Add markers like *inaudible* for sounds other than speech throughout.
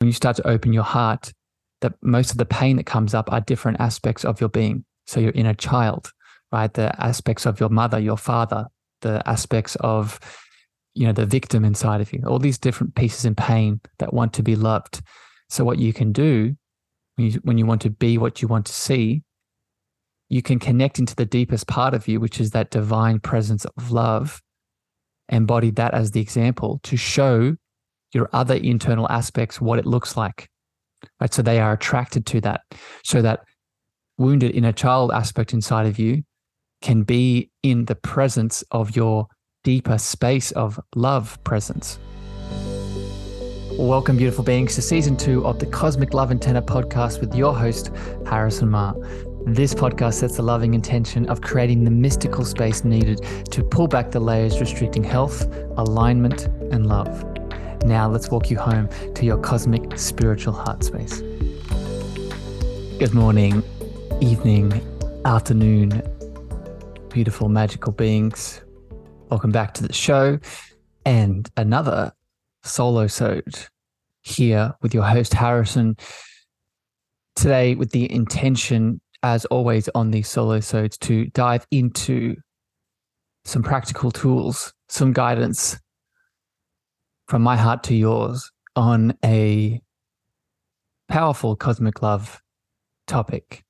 When you start to open your heart, that most of the pain that comes up are different aspects of your being. So your inner child, right? The aspects of your mother, your father, the aspects of you know the victim inside of you all these different pieces in pain that want to be loved so what you can do when you, when you want to be what you want to see you can connect into the deepest part of you which is that divine presence of love embody that as the example to show your other internal aspects what it looks like right so they are attracted to that so that wounded inner child aspect inside of you can be in the presence of your deeper space of love presence. Welcome, beautiful beings, to season two of the Cosmic Love Antenna podcast with your host, Harrison Meagher. This podcast sets the loving intention of creating the mystical space needed to pull back the layers restricting health, alignment, and love. Now, let's walk you home to your cosmic spiritual heart space. Good morning, evening, afternoon, beautiful, magical beings. Welcome back to the show and another solo sode here with your host, Harrison. Today, with the intention, as always, on these solo sodes, to dive into some practical tools, some guidance from my heart to yours on a powerful cosmic love topic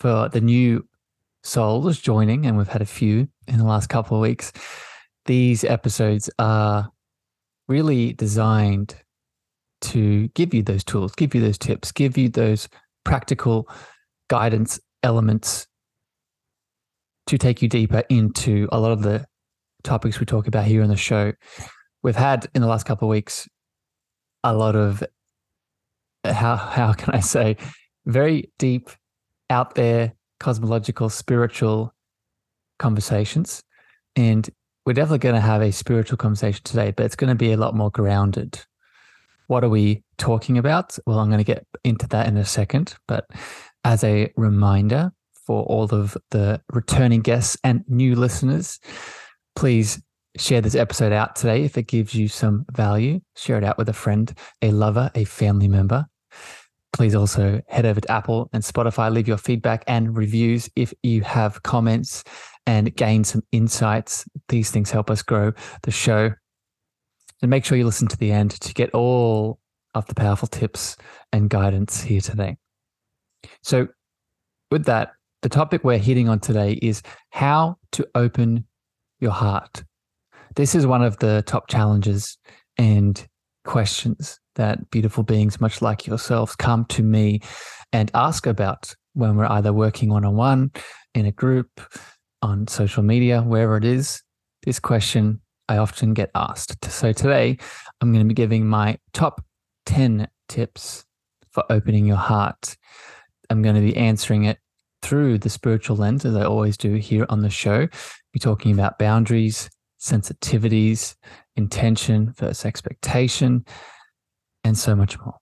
for the new souls joining, and we've had a few in the last couple of weeks. These episodes are really designed to give you those tools, give you those tips, give you those practical guidance elements to take you deeper into a lot of the topics we talk about here on the show. We've had in the last couple of weeks a lot of how how can I say very deep out there cosmological, spiritual conversations. And we're definitely going to have a spiritual conversation today, but it's going to be a lot more grounded. What are we talking about? Well, I'm going to get into that in a second. But as a reminder for all of the returning guests and new listeners, please share this episode out today if it gives you some value. Share it out with a friend, a lover, a family member. Please also head over to Apple and Spotify, leave your feedback and reviews if you have comments and gain some insights. These things help us grow the show. And make sure you listen to the end to get all of the powerful tips and guidance here today. So, with that, the topic we're hitting on today is how to open your heart. This is one of the top challenges and questions that beautiful beings, much like yourselves, come to me and ask about when we're either working one on one, in a group, on social media, wherever it is. This question I often get asked. So today, I'm going to be giving my top 10 tips for opening your heart. I'm going to be answering it through the spiritual lens, as I always do here on the show. Be talking about boundaries, sensitivities, intention versus expectation, and so much more.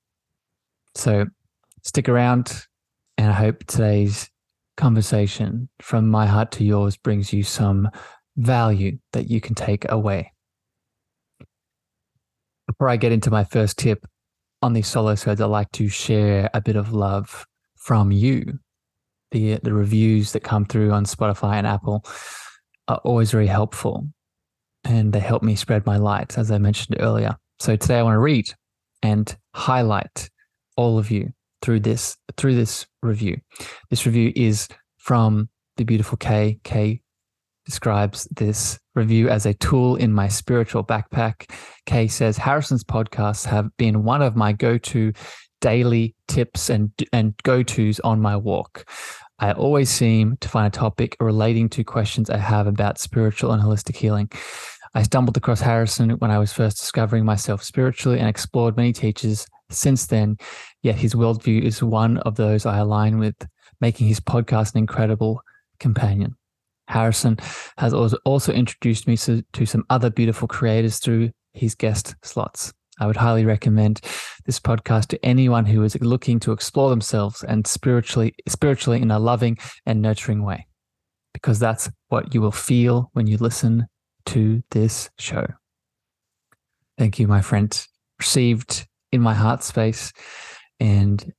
So stick around, and I hope today's conversation from my heart to yours brings you some value that you can take away. Before I get into my first tip on these solo sodes, I'd like to share a bit of love from you. The, the reviews that come through on Spotify and Apple are always very helpful and they help me spread my light, as I mentioned earlier. So today I want to read and highlight all of you through this through this review. This review is from the beautiful Kay. Kay describes this review as a tool in my spiritual backpack. Kay says Harrison's podcasts have been one of my go-to daily tips and and go-tos on my walk. I always seem to find a topic relating to questions I have about spiritual and holistic healing. I stumbled across Harrison when I was first discovering myself spiritually and explored many teachers since then. Yet his worldview is one of those I align with, making his podcast an incredible companion. Harrison has also introduced me to, some other beautiful creators through his guest slots. I would highly recommend this podcast to anyone who is looking to explore themselves and spiritually spiritually in a loving and nurturing way. Because that's what you will feel when you listen to this show. Thank you, my friend. received in my heart space. And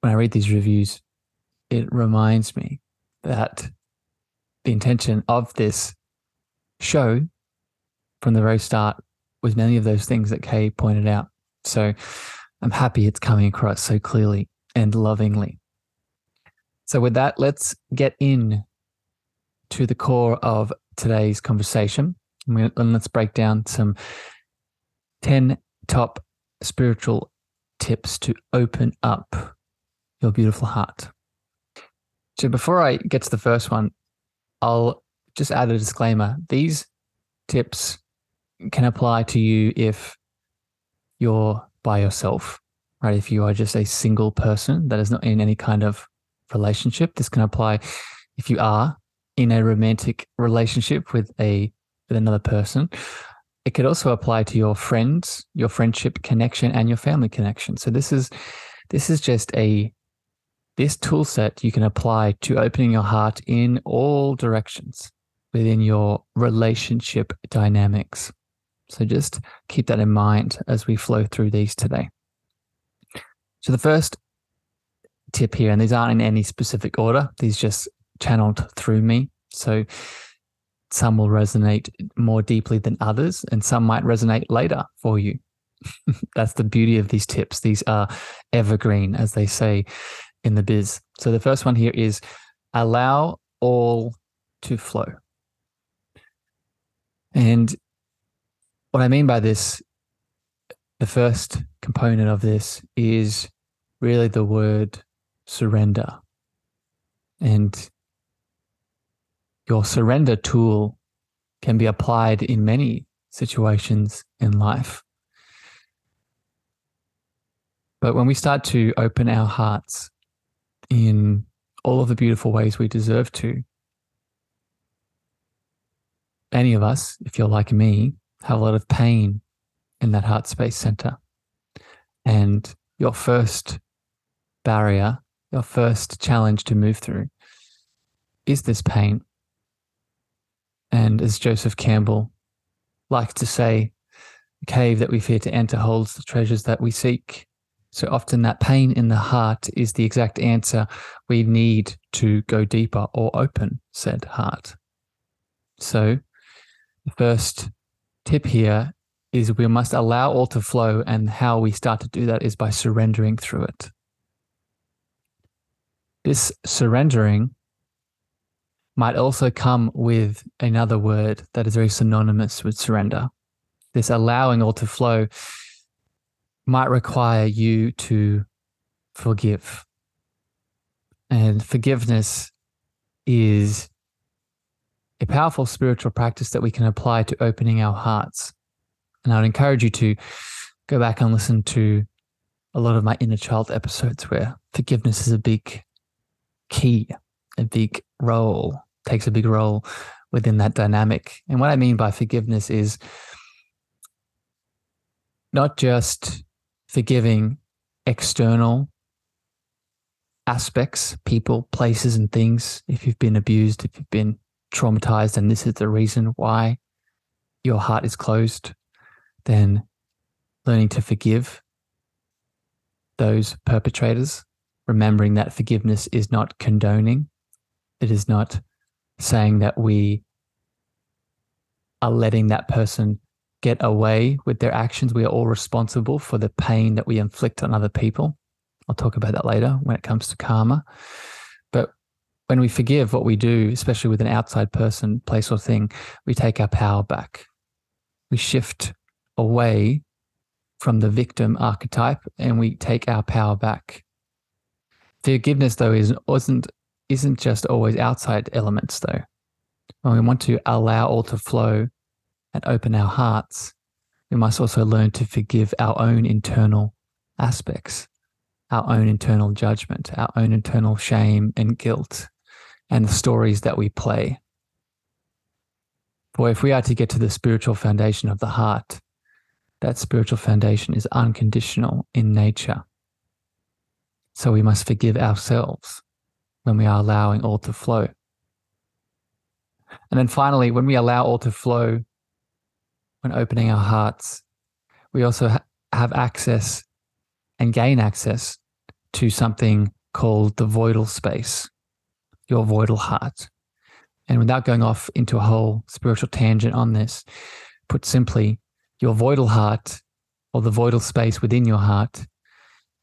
when I read these reviews, it reminds me that the intention of this show from the very start was many of those things that Kay pointed out. So I'm happy it's coming across so clearly and lovingly. So with that, let's get in to the core of today's conversation. And let's break down some 10 top spiritual tips to open up your beautiful heart. So before I get to the first one, I'll just add a disclaimer. These tips can apply to you if you're by yourself, right? If you are just a single person that is not in any kind of relationship, this can apply if you are in a romantic relationship with a with another person. It could also apply to your friends, your friendship connection, and your family connection. So this is this is just a this tool set you can apply to opening your heart in all directions within your relationship dynamics. So just keep that in mind as we flow through these today. So the first tip here, and these aren't in any specific order, these just channeled through me. So some will resonate more deeply than others, and some might resonate later for you. *laughs* That's the beauty of these tips. These are evergreen, as they say in the biz. So the first one here is allow all to flow. And what I mean by this, the first component of this is really the word surrender. And your surrender tool can be applied in many situations in life. But when we start to open our hearts in all of the beautiful ways we deserve to, any of us, if you're like me, have a lot of pain in that heart space center. And your first barrier, your first challenge to move through is this pain. And as Joseph Campbell likes to say, the cave that we fear to enter holds the treasures that we seek. So often that pain in the heart is the exact answer we need to go deeper or open said heart. So the first tip here is we must allow all to flow, and how we start to do that is by surrendering through it. This surrendering might also come with another word that is very synonymous with surrender. This allowing all to flow might require you to forgive. And forgiveness is a powerful spiritual practice that we can apply to opening our hearts. And I'd encourage you to go back and listen to a lot of my inner child episodes where forgiveness is a big key, a big role, takes a big role within that dynamic. And what I mean by forgiveness is not just forgiving external aspects, people, places, and things. If you've been abused, if you've been traumatized and this is the reason why your heart is closed, then learning to forgive those perpetrators, remembering that forgiveness is not condoning, it is not saying that we are letting that person get away with their actions. We are all responsible for the pain that we inflict on other people. I'll talk about that later when it comes to karma But when we forgive what we do, especially with an outside person, place, or thing, we take our power back. We shift away from the victim archetype and we take our power back. Forgiveness, though, is wasn't isn't just always outside elements, though. When we want to allow all to flow and open our hearts, we must also learn to forgive our own internal aspects, our own internal judgment, our own internal shame and guilt, and the stories that we play. For if we are to get to the spiritual foundation of the heart, that spiritual foundation is unconditional in nature. So we must forgive ourselves when we are allowing all to flow. And then finally, when we allow all to flow, when opening our hearts, we also ha- have access and gain access to something called the voidal space, your voidal heart. And without going off into a whole spiritual tangent on this, put simply, your voidal heart or the voidal space within your heart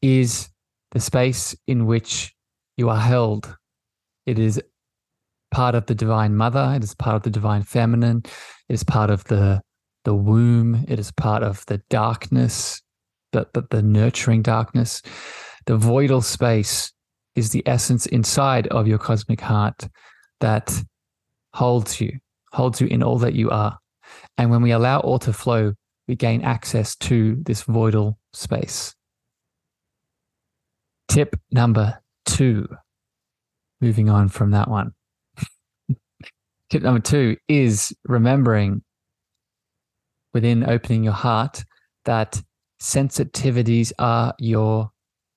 is the space in which you are held. It is part of the divine mother, it is part of the divine feminine, it is part of the the womb, it is part of the darkness, the, the, the nurturing darkness. The voidal space is the essence inside of your cosmic heart that holds you, holds you in all that you are. And when we allow all to flow, we gain access to this voidal space. Tip number two, moving on from that one. *laughs* Tip number two is remembering within opening your heart that sensitivities are your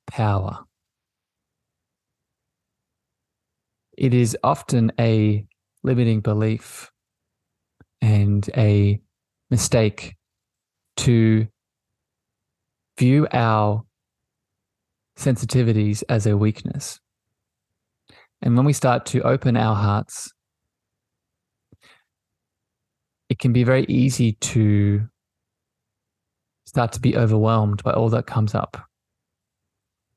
power. It is often a limiting belief and a mistake to view our sensitivities as a weakness. And when we start to open our hearts, it can be very easy to start to be overwhelmed by all that comes up.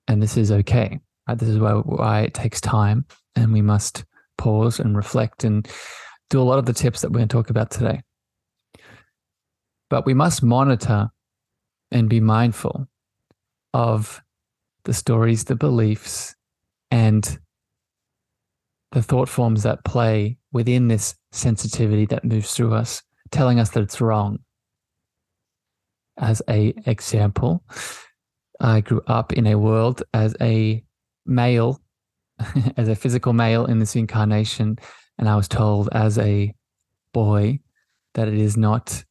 And this is okay. Right? This is why, why it takes time and we must pause and reflect and do a lot of the tips that we're going to talk about today. But we must monitor and be mindful of the stories, the beliefs, and the thought forms that play within this sensitivity that moves through us, telling us that it's wrong. As a example, I grew up in a world as a male *laughs* as a physical male in this incarnation, and I was told as a boy that it is not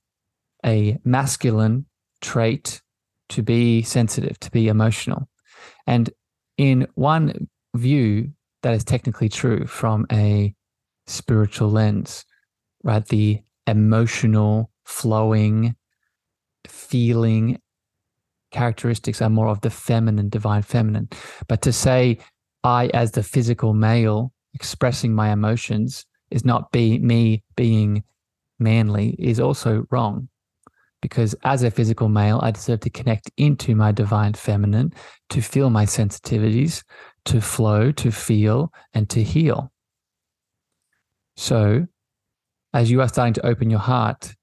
a masculine trait to be sensitive, to be emotional. And in one view, that is technically true from a spiritual lens, right? The emotional, flowing, feeling characteristics are more of the feminine, divine feminine. But to say I, as the physical male, expressing my emotions is not be me being manly is also wrong. Because as a physical male, I deserve to connect into my divine feminine, to feel my sensitivities, to flow, to feel, and to heal. So, as you are starting to open your heart,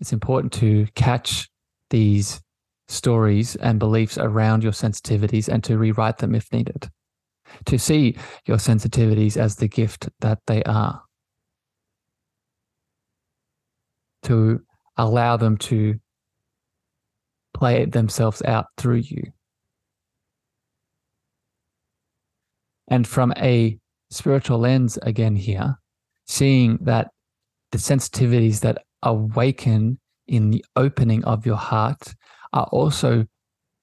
it's important to catch these stories and beliefs around your sensitivities and to rewrite them if needed to see your sensitivities as the gift that they are, to allow them to play themselves out through you. And from a spiritual lens, again, here, seeing that the sensitivities that awaken in the opening of your heart are also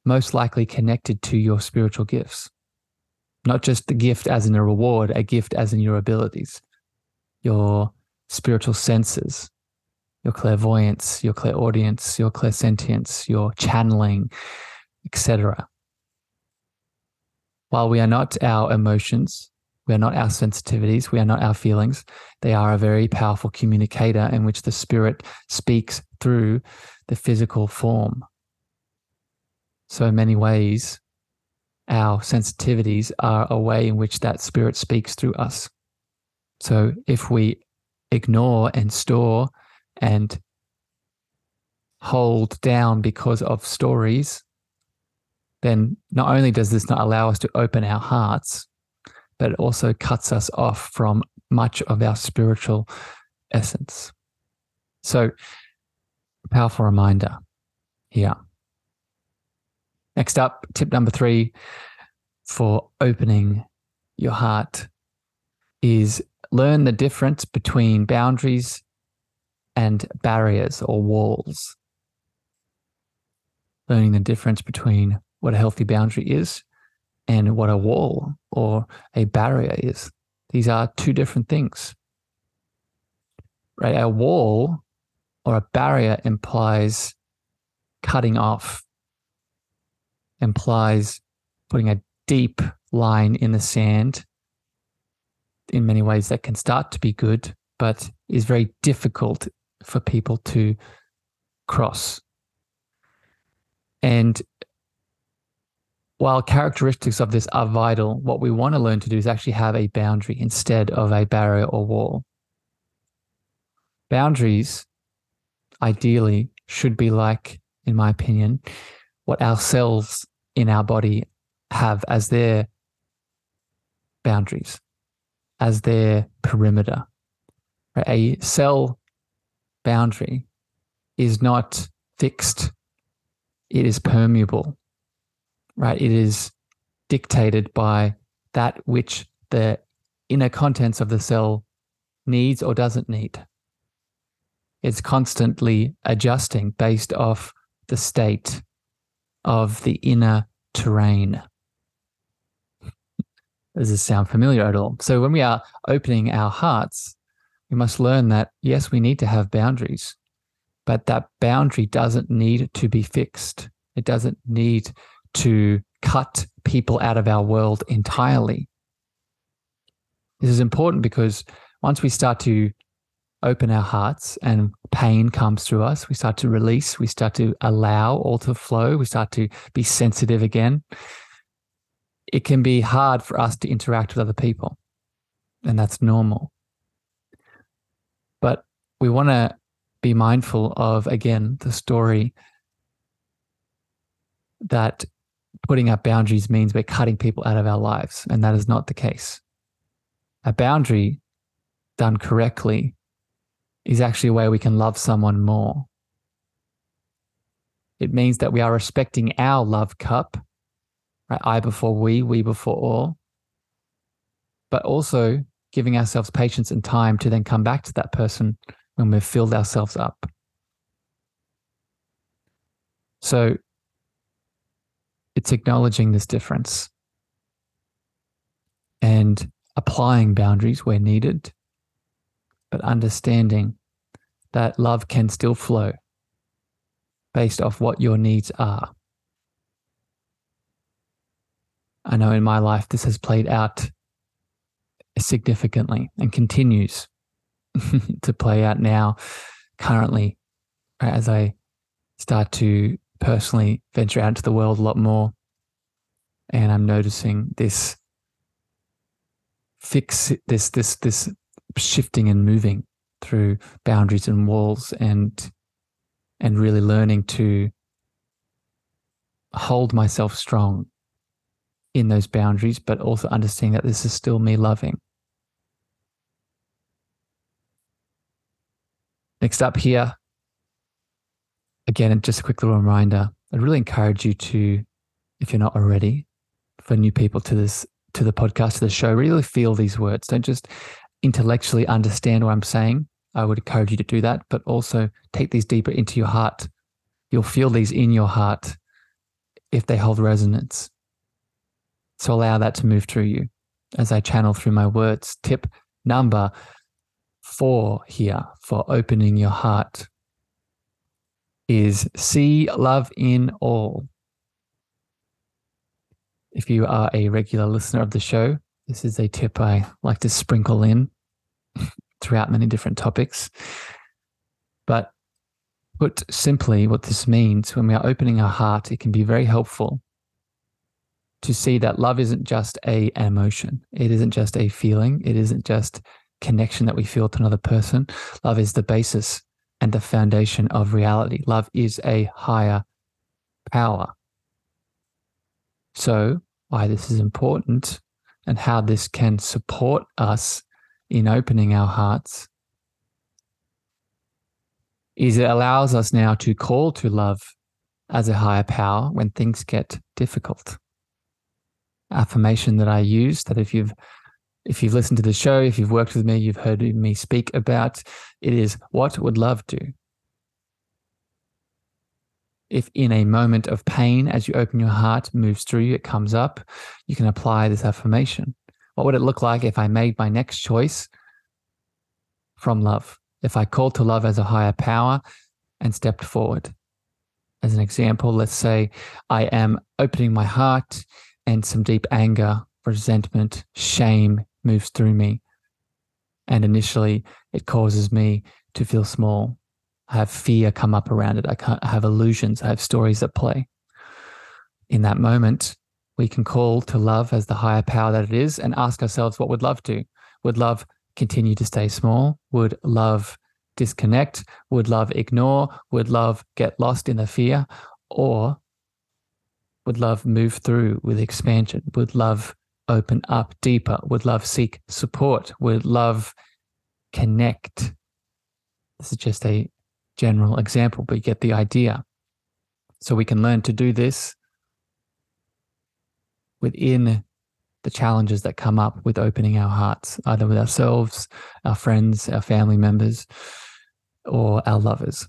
most likely connected to your spiritual gifts not just the gift as in a reward, a gift as in your abilities, your spiritual senses, your clairvoyance, your clairaudience, your clairsentience, your channeling, etc. While we are not our emotions, we are not our sensitivities, we are not our feelings, they are a very powerful communicator in which the spirit speaks through the physical form. So, in many ways, our sensitivities are a way in which that spirit speaks through us. So if we ignore and store and hold down because of stories, then not only does this not allow us to open our hearts, but it also cuts us off from much of our spiritual essence. So, powerful reminder here. Next up, tip number three for opening your heart is learn the difference between boundaries and barriers or walls. Learning the difference between what a healthy boundary is and what a wall or a barrier is. These are two different things. Right? A wall or a barrier implies cutting off implies putting a deep line in the sand in many ways that can start to be good, but is very difficult for people to cross. And while characteristics of this are vital, what we want to learn to do is actually have a boundary instead of a barrier or wall. Boundaries, ideally, should be like, in my opinion, what our cells in our body have as their boundaries, as their perimeter. A cell boundary is not fixed, it is permeable right? It is dictated by that which the inner contents of the cell needs or doesn't need. It's constantly adjusting based off the state of the inner terrain. Does this sound familiar at all? So, when we are opening our hearts, we must learn that yes, we need to have boundaries, but that boundary doesn't need to be fixed. It doesn't need to cut people out of our world entirely. This is important because once we start to open our hearts and pain comes through us, we start to release, we start to allow all to flow, we start to be sensitive again. It can be hard for us to interact with other people, and that's normal. We want to be mindful of, again, the story that putting up boundaries means we're cutting people out of our lives, and that is not the case. A boundary done correctly is actually a way we can love someone more. It means that we are respecting our love cup, right? I before we, we before all, but also giving ourselves patience and time to then come back to that person when we've filled ourselves up. So it's acknowledging this difference and applying boundaries where needed, but understanding that love can still flow based off what your needs are. I know in my life this has played out significantly and continues *laughs* to play out now, currently, as I start to personally venture out into the world a lot more. And I'm noticing this fix this this this shifting and moving through boundaries and walls and and really learning to hold myself strong in those boundaries, but also understanding that this is still me loving. Next up here, again, just a quick little reminder. I'd really encourage you to, if you're not already, for new people to this to the podcast, to the show, really feel these words. Don't just intellectually understand what I'm saying. I would encourage you to do that, but also take these deeper into your heart. You'll feel these in your heart if they hold resonance. So allow that to move through you as I channel through my words. Tip number four here for opening your heart is see love in all. If you are a regular listener of the show, this is a tip I like to sprinkle in *laughs* throughout many different topics. But put simply, what this means when we are opening our heart, it can be very helpful to see that love isn't just a emotion. It isn't just a feeling. It isn't just connection that we feel to another person. Love is the basis and the foundation of reality. Love is a higher power. So, why this is important and how this can support us in opening our hearts is it allows us now to call to love as a higher power when things get difficult. Affirmation that I use that if you've if you've listened to the show, if you've worked with me, you've heard me speak about it is what would love do? If in a moment of pain, as you open your heart, moves through you, it comes up, you can apply this affirmation. What would it look like if I made my next choice from love? If I called to love as a higher power and stepped forward? as an example, let's say I am opening my heart and some deep anger, resentment, shame moves through me. And initially, it causes me to feel small. I have fear come up around it. I, have illusions. I have stories at play. In that moment, we can call to love as the higher power that it is and ask ourselves, what would love do? Would love continue to stay small? Would love disconnect? Would love ignore? Would love get lost in the fear? Or would love move through with expansion? Would love open up deeper? Would love seek support? Would love connect? This is just a general example, but you get the idea. So we can learn to do this within the challenges that come up with opening our hearts, either with ourselves, our friends, our family members, or our lovers.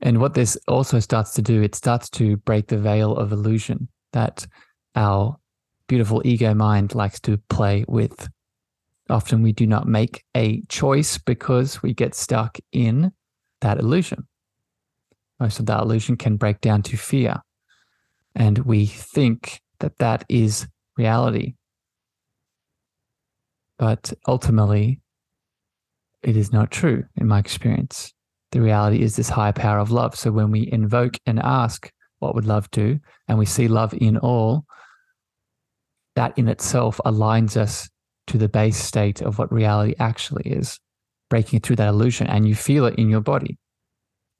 And what this also starts to do, it starts to break the veil of illusion that our beautiful ego mind likes to play with. Often we do not make a choice because we get stuck in that illusion. Most of that illusion can break down to fear. And we think that that is reality. But ultimately, it is not true in my experience. The reality is this higher power of love. So when we invoke and ask, what would love do? And we see love in all, that in itself aligns us to the base state of what reality actually is, breaking through that illusion. And you feel it in your body.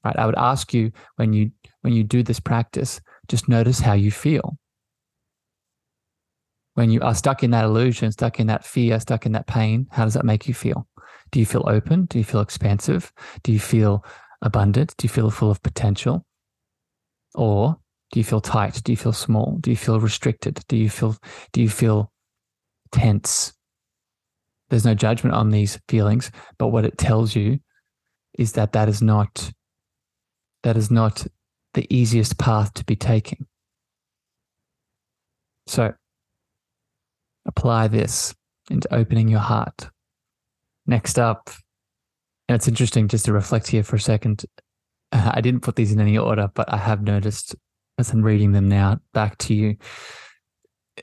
Right. I would ask you when you when you do this practice, just notice how you feel. When you are stuck in that illusion, stuck in that fear, stuck in that pain, how does that make you feel? Do you feel open? Do you feel expansive? Do you feel abundant? Do you feel full of potential? Or do you feel tight? Do you feel small? Do you feel restricted? Do you feel do you feel tense? There's no judgment on these feelings, but what it tells you is that that is not that is not the easiest path to be taking. So apply this into opening your heart. Next up, and it's interesting just to reflect here for a second. *laughs* I didn't put these in any order, but I have noticed as I'm reading them now back to you,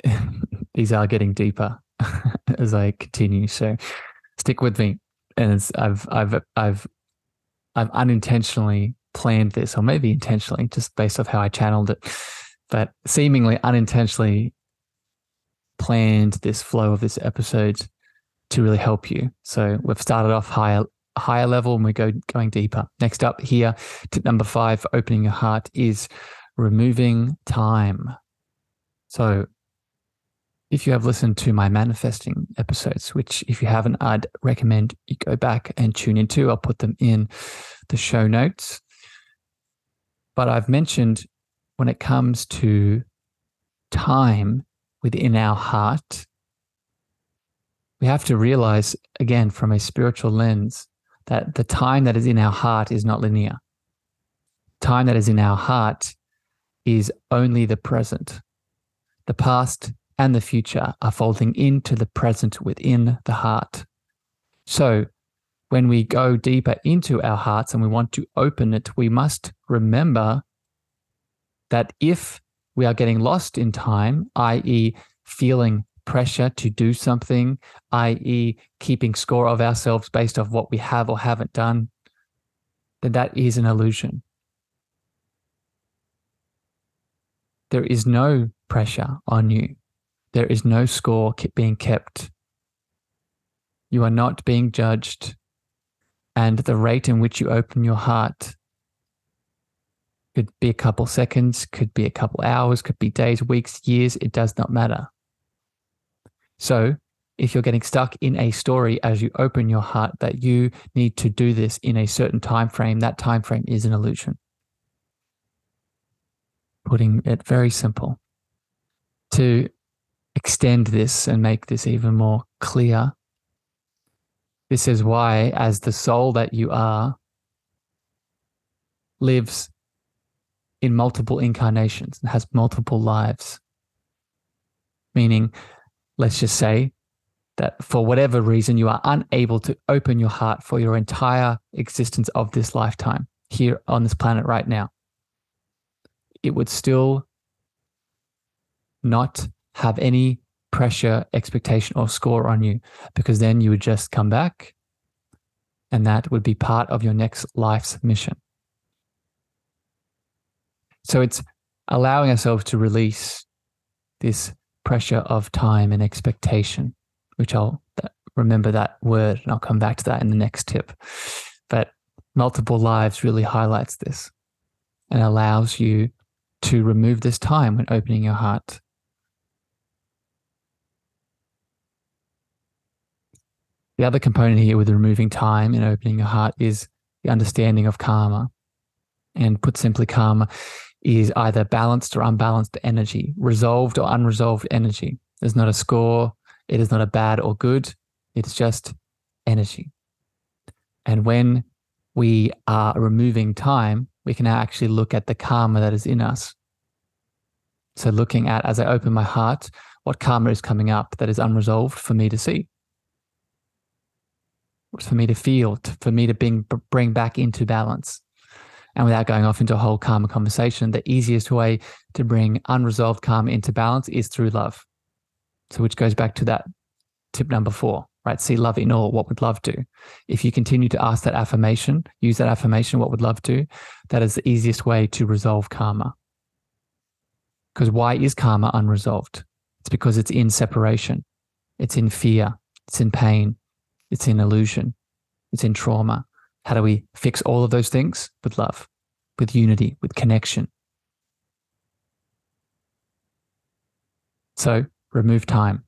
*sighs* these are getting deeper *laughs* as I continue. So stick with me. And I've I've I've I've unintentionally planned this, or maybe intentionally, just based off how I channeled it, but seemingly unintentionally planned this flow of this episode to really help you. So we've started off higher higher level and we go going deeper. Next up here, tip number five for opening your heart is removing time. So if you have listened to my manifesting episodes, which if you haven't, I'd recommend you go back and tune into. I'll put them in the show notes. But I've mentioned when it comes to time within our heart, we have to realize, again, from a spiritual lens, that the time that is in our heart is not linear. Time that is in our heart is only the present. The past and the future are folding into the present within the heart. So, when we go deeper into our hearts and we want to open it, we must remember that if we are getting lost in time, i.e., feeling pressure to do something, i.e., keeping score of ourselves based off what we have or haven't done, then that is an illusion. There is no pressure on you. There is no score being kept. You are not being judged. And the rate in which you open your heart could be a couple seconds, could be a couple hours, could be days, weeks, years. It does not matter. So if you're getting stuck in a story as you open your heart that you need to do this in a certain time frame, that time frame is an illusion. Putting it very simple. To extend this and make this even more clear, this is why, as the soul that you are, lives in multiple incarnations and has multiple lives. Meaning, let's just say that for whatever reason you are unable to open your heart for your entire existence of this lifetime. here on this planet right now, it would still not have any pressure, expectation, or score on you because then you would just come back and that would be part of your next life's mission. So it's allowing ourselves to release this pressure of time and expectation, which I'll remember that word and I'll come back to that in the next tip. But multiple lives really highlights this and allows you to remove this time when opening your heart. The other component here with removing time and opening your heart is the understanding of karma. And put simply, karma is either balanced or unbalanced energy, resolved or unresolved energy. There's not a score. It is not a bad or good. It's just energy. And when we are removing time, we can actually look at the karma that is in us. So, looking at as I open my heart, what karma is coming up that is unresolved for me to see, for me to feel, for me to bring, bring back into balance. And without going off into a whole karma conversation, the easiest way to bring unresolved karma into balance is through love. So, which goes back to that tip number four right? See love in all. What would love do? If you continue to ask that affirmation, use that affirmation, what would love do? That is the easiest way to resolve karma. Because why is karma unresolved? It's because it's in separation, it's in fear, it's in pain, it's in illusion, it's in trauma. How do we fix all of those things? With love, with unity, with connection. So remove time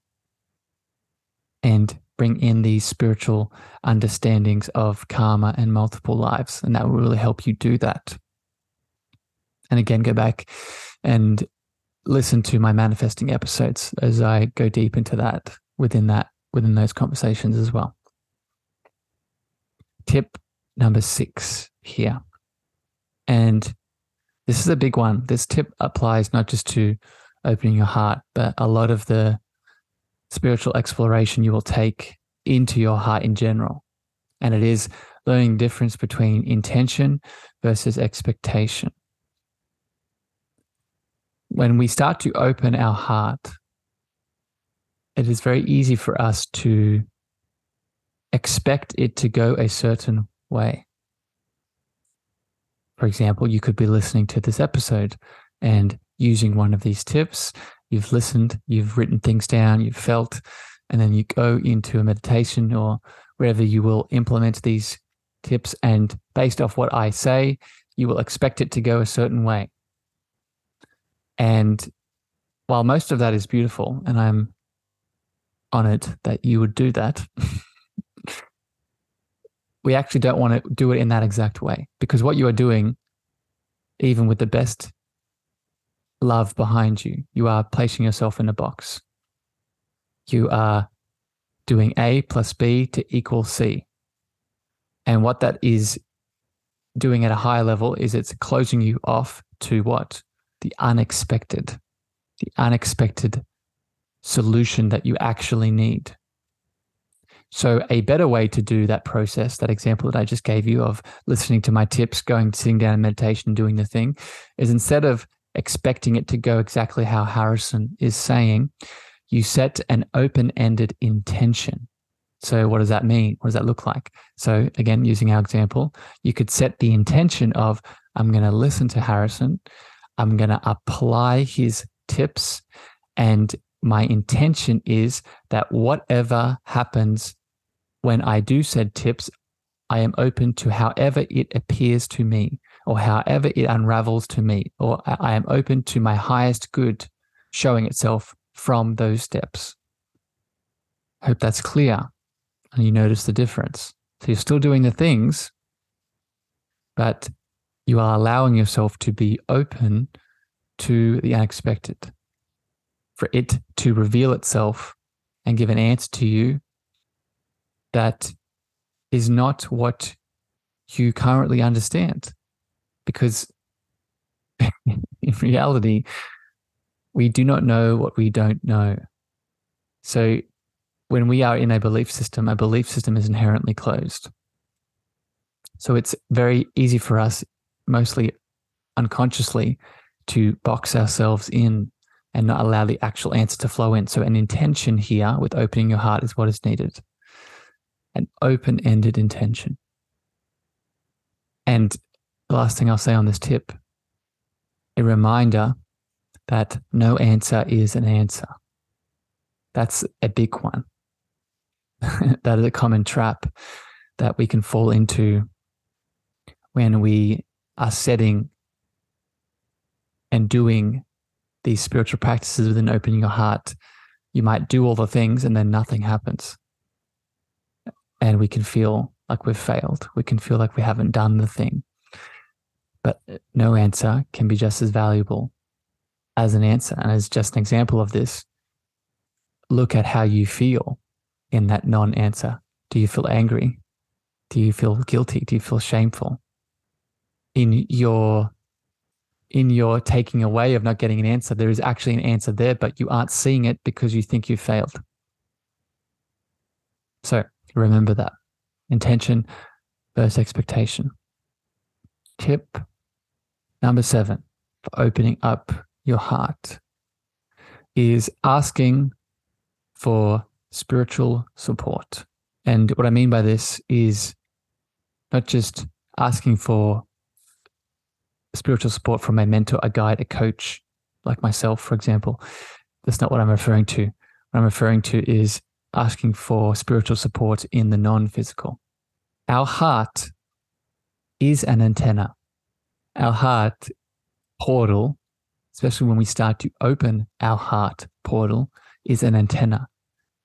and bring in these spiritual understandings of karma and multiple lives. And that will really help you do that. And again, go back and listen to my manifesting episodes as I go deep into that within that, within those conversations as well. Tip number six here. And this is a big one. This tip applies not just to opening your heart, but a lot of the spiritual exploration you will take into your heart in general. And it is learning the difference between intention versus expectation. When we start to open our heart, it is very easy for us to expect it to go a certain way. For example, you could be listening to this episode and using one of these tips you've listened, you've written things down, you've felt, and then you go into a meditation or wherever you will implement these tips. And based off what I say, you will expect it to go a certain way. And while most of that is beautiful, and I'm honored that you would do that, *laughs* we actually don't want to do it in that exact way because what you are doing, even with the best love behind you. You are placing yourself in a box. You are doing A plus B to equal C. And what that is doing at a higher level is it's closing you off to what? The unexpected, the unexpected solution that you actually need. So, a better way to do that process, that example that I just gave you of listening to my tips, going, sitting down in meditation, doing the thing, is instead of expecting it to go exactly how Harrison is saying, you set an open ended intention. So, what does that mean? What does that look like? So, again, using our example, you could set the intention of, I'm going to listen to Harrison, I'm going to apply his tips, and my intention is that whatever happens when I do said tips, I am open to however it appears to me or however it unravels to me, or I am open to my highest good showing itself from those steps. I hope that's clear and you notice the difference. So you're still doing the things, but you are allowing yourself to be open to the unexpected, for it to reveal itself and give an answer to you that is not what you currently understand because *laughs* in reality, we do not know what we don't know. So when we are in a belief system, a belief system is inherently closed. So it's very easy for us, mostly unconsciously, to box ourselves in and not allow the actual answer to flow in. So, an intention here with opening your heart is what is needed an open ended intention. And the last thing I'll say on this tip a reminder that no answer is an answer. That's a big one. *laughs* that is a common trap that we can fall into when we are setting and doing these spiritual practices within opening your heart. You might do all the things and then nothing happens. And we can feel like we've failed. We can feel like we haven't done the thing. But no answer can be just as valuable as an answer. And as just an example of this, look at how you feel in that non answer. Do you feel angry? Do you feel guilty? Do you feel shameful? In your in your taking away of not getting an answer, there is actually an answer there, but you aren't seeing it because you think you failed. So remember that intention versus expectation. Tip number seven for opening up your heart is asking for spiritual support. And what I mean by this is not just asking for spiritual support from a mentor, a guide, a coach like myself, for example. That's not what I'm referring to. What I'm referring to is asking for spiritual support in the non physical. Our heart is an antenna. Our heart portal, especially when we start to open our heart portal, is an antenna.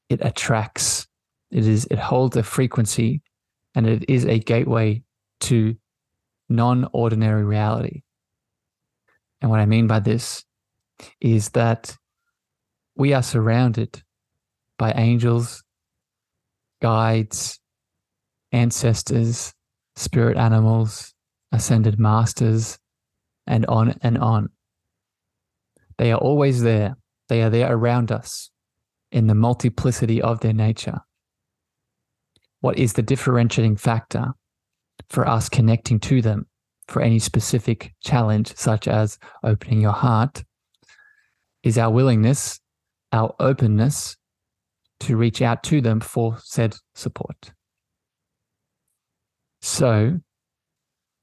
It attracts, it is, it holds a frequency and it is a gateway to non ordinary reality. And what I mean by this is that we are surrounded by angels, guides, ancestors, spirit animals, ascended masters, and on and on. They are always there. They are there around us in the multiplicity of their nature. What is the differentiating factor for us connecting to them for any specific challenge, such as opening your heart, is our willingness, our openness to reach out to them for said support. So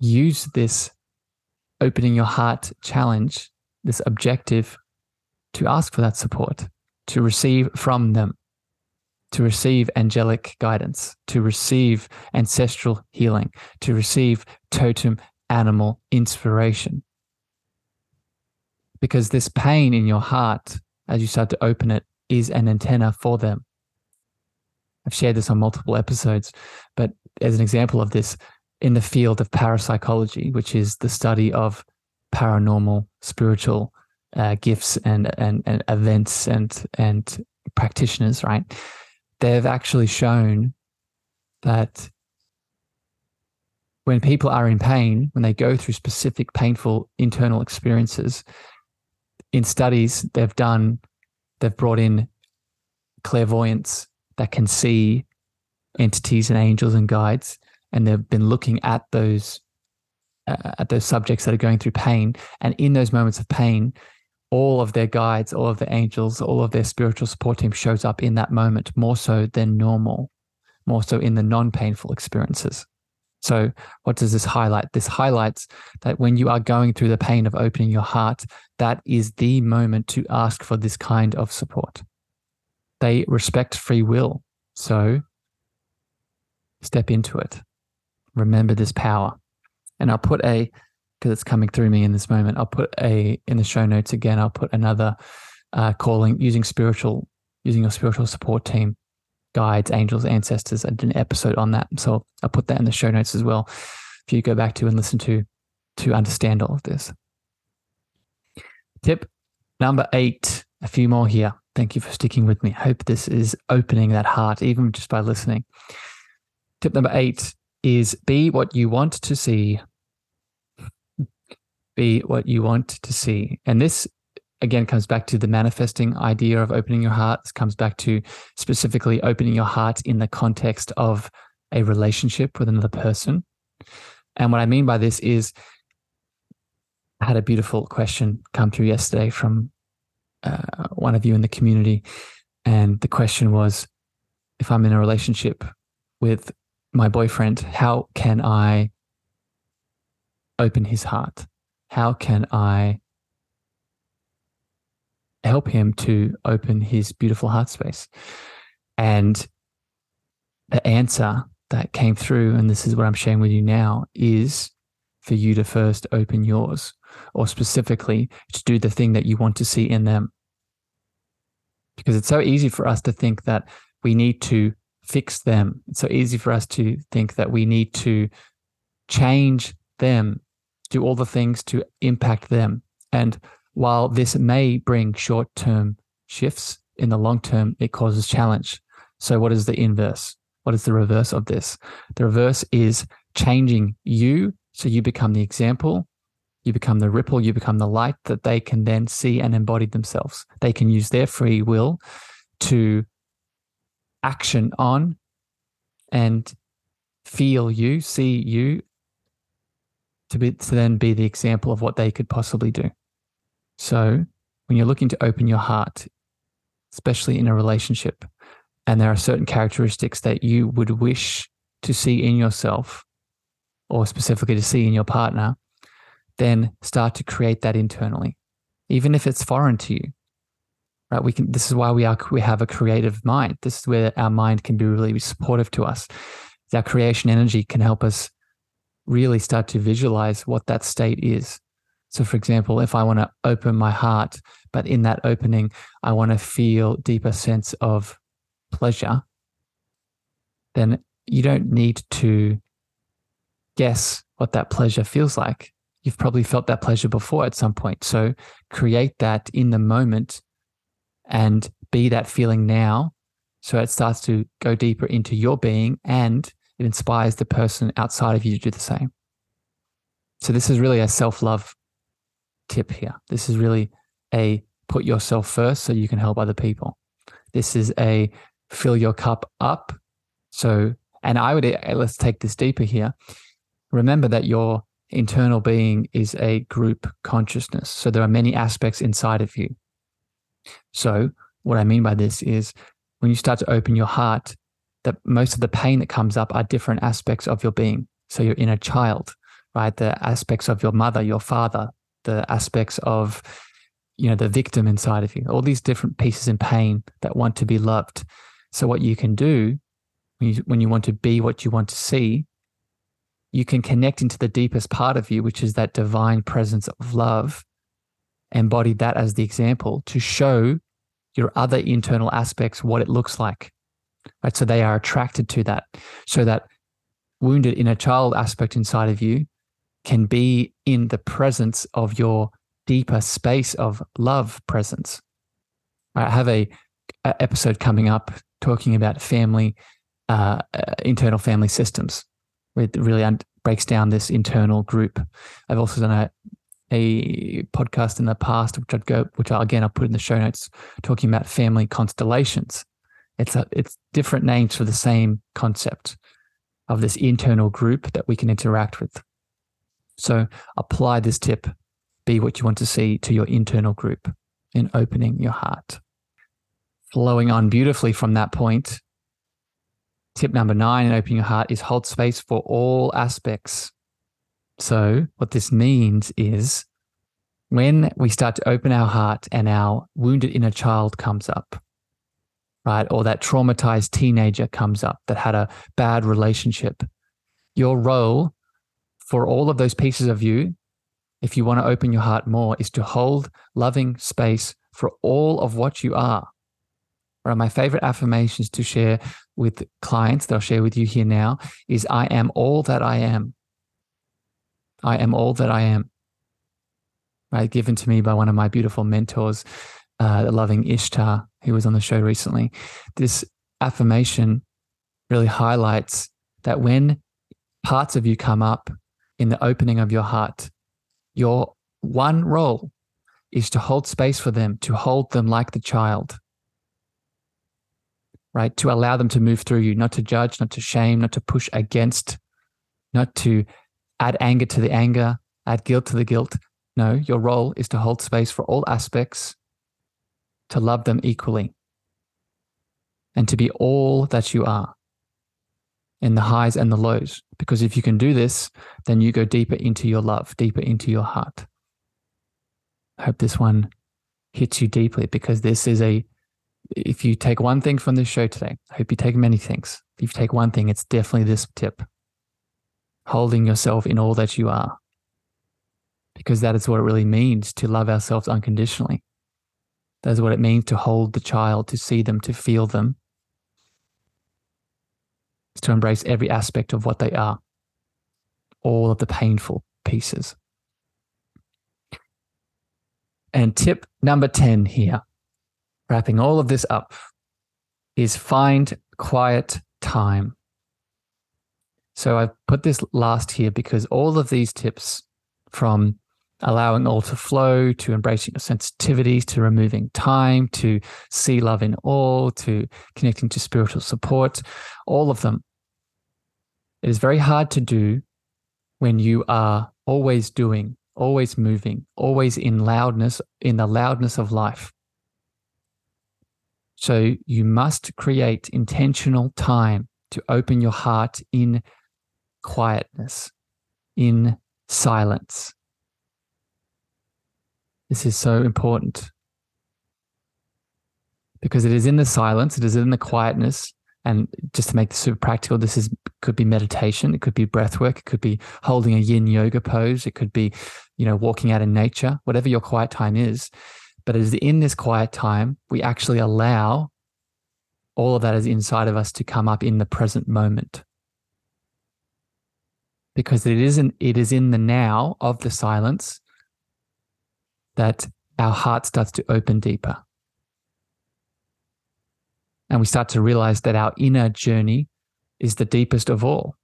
use this opening your heart challenge, this objective, to ask for that support, to receive from them to receive angelic guidance, to receive ancestral healing, to receive totem animal inspiration. Because this pain in your heart, as you start to open it, is an antenna for them. I've shared this on multiple episodes, but as an example of this, in the field of parapsychology, which is the study of paranormal, spiritual uh, gifts and, and and events and and practitioners, right? they've actually shown that when people are in pain, when they go through specific painful internal experiences, in studies they've done, they've brought in clairvoyants that can see entities and angels and guides, and they've been looking at those uh, at those subjects that are going through pain, and in those moments of pain, all of their guides, all of the angels, all of their spiritual support team shows up in that moment more so than normal, more so in the non painful experiences. So, what does this highlight? This highlights that when you are going through the pain of opening your heart, that is the moment to ask for this kind of support. They respect free will. So, step into it. Remember this power. And I'll put a because it's coming through me in this moment. I'll put a in the show notes again. I'll put another uh, calling using spiritual using your spiritual support team, guides, angels, ancestors. I did an episode on that, so I'll put that in the show notes as well if you go back to and listen to to understand all of this. Tip number eight. A few more here. Thank you for sticking with me. Hope this is opening that heart, even just by listening. Tip number eight is be what you want to see be what you want to see. And this again comes back to the manifesting idea of opening your heart. This comes back to specifically opening your heart in the context of a relationship with another person. And what I mean by this is, I had a beautiful question come through yesterday from uh, one of you in the community. And the question was if I'm in a relationship with my boyfriend, how can I open his heart? How can I help him to open his beautiful heart space? And the answer that came through, and this is what I'm sharing with you now, is for you to first open yours, or specifically to do the thing that you want to see in them. Because it's so easy for us to think that we need to fix them. It's so easy for us to think that we need to change them, do all the things to impact them. And while this may bring short term shifts, in the long term, it causes challenge. So, what is the inverse? What is the reverse of this? The reverse is changing you so you become the example, you become the ripple, you become the light that they can then see and embody themselves. They can use their free will to action on and feel you, see you to be to then be the example of what they could possibly do. So when you're looking to open your heart, especially in a relationship, and there are certain characteristics that you would wish to see in yourself or specifically to see in your partner, then start to create that internally, even if it's foreign to you right? We can. This is why we are. We have a creative mind. This is where our mind can be really supportive to us. Our creation energy can help us really start to visualize what that state is. So, for example, if I want to open my heart, but in that opening, I want to feel deeper sense of pleasure, then you don't need to guess what that pleasure feels like. You've probably felt that pleasure before at some point. So create that in the moment and be that feeling now. So it starts to go deeper into your being and it inspires the person outside of you to do the same. So this is really a self love tip here. This is really a put yourself first so you can help other people. This is a fill your cup up. So, and I would, eh, let's take this deeper here. Remember that your internal being is a group consciousness. So there are many aspects inside of you. So, what I mean by this is when you start to open your heart, that most of the pain that comes up are different aspects of your being. So, your inner child, right? The aspects of your mother, your father, the aspects of you know the victim inside of you all these different pieces in pain that want to be loved so what you can do when you, when you want to be what you want to see you can connect into the deepest part of you which is that divine presence of love embody that as the example to show your other internal aspects what it looks like. Right. So they are attracted to that. So that wounded inner child aspect inside of you can be in the presence of your deeper space of love presence. I have a, a episode coming up talking about family, uh, uh, internal family systems, it really un- breaks down this internal group. I've also done a a podcast in the past, which I'd go, which I, again I'll put in the show notes, talking about family constellations. It's a it's different names for the same concept of this internal group that we can interact with. So apply this tip, be what you want to see to your internal group in opening your heart. Flowing on beautifully from that point, tip number nine in opening your heart is hold space for all aspects so, what this means is when we start to open our heart and our wounded inner child comes up, right, or that traumatized teenager comes up that had a bad relationship, your role for all of those pieces of you, if you want to open your heart more, is to hold loving space for all of what you are. One of my favorite affirmations to share with clients that I'll share with you here now is I am all that I am. I am all that I am. Right, given to me by one of my beautiful mentors, uh, the loving Ishtar, who was on the show recently. This affirmation really highlights that when parts of you come up in the opening of your heart, your one role is to hold space for them, to hold them like the child, right? To allow them to move through you, not to judge, not to shame, not to push against not to add anger to the anger, add guilt to the guilt. No, your role is to hold space for all aspects, to love them equally, and to be all that you are in the highs and the lows. Because if you can do this, then you go deeper into your love, deeper into your heart. I hope this one hits you deeply because this is a, if you take one thing from this show today, I hope you take many things. If you take one thing, it's definitely this tip holding yourself in all that you are. Because that is what it really means to love ourselves unconditionally. That is what it means to hold the child, to see them, to feel them, to embrace every aspect of what they are, all of the painful pieces. And tip number 10 here, wrapping all of this up, is find quiet time. So I've put this last here because all of these tips from allowing all to flow to embracing your sensitivities to removing time to see love in all to connecting to spiritual support all of them it is very hard to do when you are always doing always moving always in loudness in the loudness of life. So you must create intentional time to open your heart in quietness in silence this is so important because it is in the silence, it is in the quietness. And just to make this super practical, this is could be meditation, it could be breath work, it could be holding a yin yoga pose, it could be, you know, walking out in nature, whatever your quiet time is. But it is in this quiet time we actually allow all of that is inside of us to come up in the present moment because it isn't it is in the now of the silence that our heart starts to open deeper. And we start to realize that our inner journey is the deepest of all.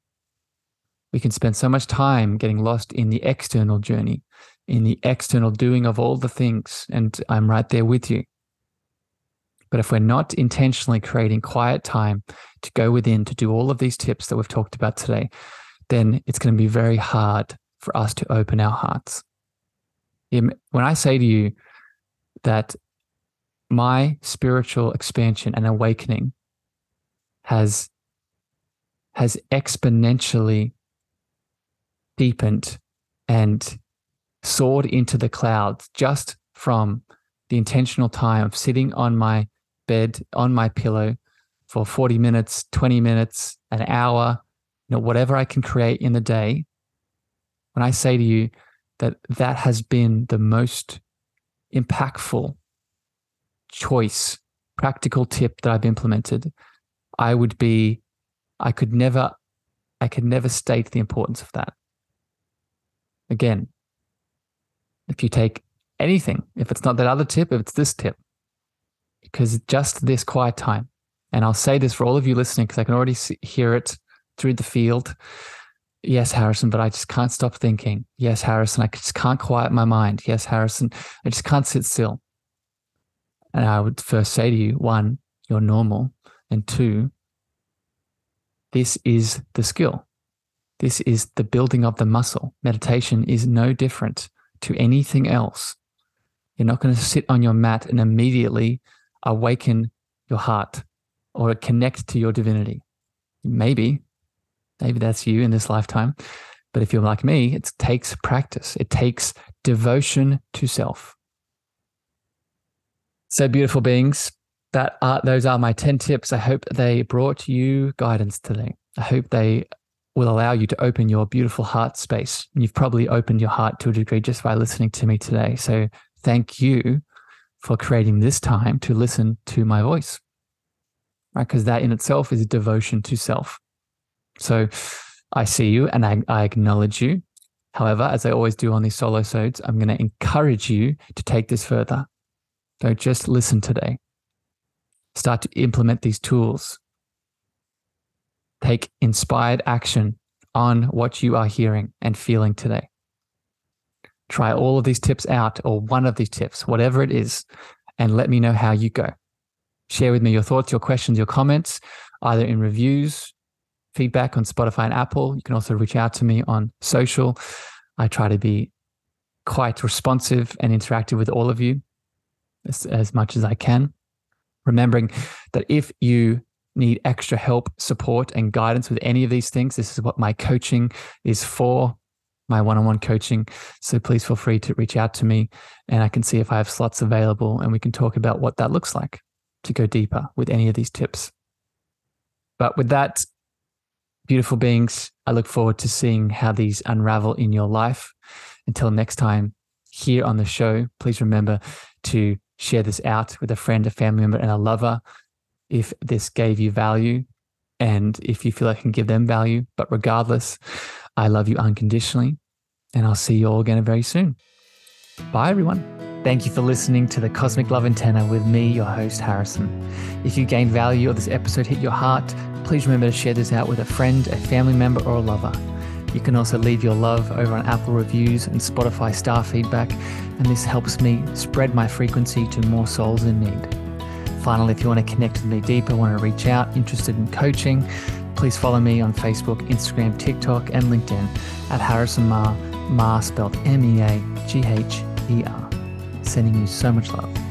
We can spend so much time getting lost in the external journey, in the external doing of all the things. And I'm right there with you. But if we're not intentionally creating quiet time to go within to do all of these tips that we've talked about today, then it's going to be very hard for us to open our hearts. When I say to you that my spiritual expansion and awakening has has exponentially deepened and soared into the clouds just from the intentional time of sitting on my bed on my pillow for 40 minutes 20 minutes an hour know whatever i can create in the day when i say to you that that has been the most impactful choice, practical tip that I've implemented, I would be, I could never, I could never state the importance of that. Again, if you take anything, if it's not that other tip, if it's this tip, because just this quiet time, and I'll say this for all of you listening, because I can already see, hear it through the field. Yes, Harrison, but I just can't stop thinking. Yes, Harrison, I just can't quiet my mind. Yes, Harrison, I just can't sit still. And I would first say to you, one, you're normal. And two, this is the skill. This is the building of the muscle. Meditation is no different to anything else. You're not going to sit on your mat and immediately awaken your heart or connect to your divinity. Maybe Maybe that's you in this lifetime. But if you're like me, it takes practice, it takes devotion to self. So, beautiful beings, that are, those are my 10 tips. I hope they brought you guidance today. I hope they will allow you to open your beautiful heart space. You've probably opened your heart to a degree just by listening to me today. So, thank you for creating this time to listen to my voice, right? Because that in itself is devotion to self. So I see you and I, I acknowledge you. However, as I always do on these solo sodes, I'm going to encourage you to take this further. Don't just listen today. Start to implement these tools. Take inspired action on what you are hearing and feeling today. Try all of these tips out, or one of these tips, whatever it is, and let me know how you go. Share with me your thoughts, your questions, your comments, either in reviews feedback on Spotify and Apple. You can also reach out to me on social. I try to be quite responsive and interactive with all of you as, as much as I can. Remembering that if you need extra help, support, and guidance with any of these things, this is what my coaching is for my one on one coaching. So please feel free to reach out to me and I can see if I have slots available and we can talk about what that looks like to go deeper with any of these tips. But with that, beautiful beings, I look forward to seeing how these unravel in your life. Until next time, here on the show, please remember to share this out with a friend, a family member, and a lover if this gave you value and if you feel I can give them value. But regardless, I love you unconditionally, and I'll see you all again very soon. Bye, everyone. Thank you for listening to the Cosmic Love Antenna with me, your host, Harrison. If you gained value or this episode hit your heart, please remember to share this out with a friend, a family member, or a lover. You can also leave your love over on Apple reviews and Spotify star feedback, and this helps me spread my frequency to more souls in need. Finally, if you want to connect with me deeper, want to reach out, interested in coaching, please follow me on Facebook, Instagram, TikTok, and LinkedIn at Harrison Meagher, Meagher spelled M E A G H E R. Sending you so much love.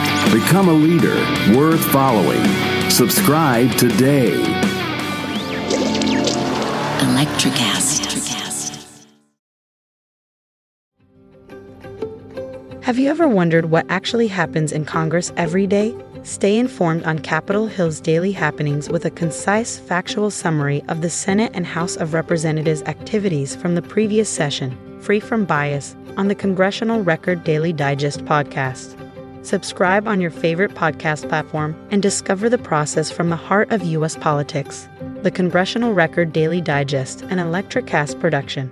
Become a leader worth following. Subscribe today. Electricast. Have you ever wondered what actually happens in Congress every day? Stay informed on Capitol Hill's daily happenings with a concise, factual summary of the Senate and House of Representatives' activities from the previous session, free from bias, on the Congressional Record Daily Digest podcast. Subscribe on your favorite podcast platform and discover the process from the heart of U.S. politics. The Congressional Record Daily Digest, an Electricast production.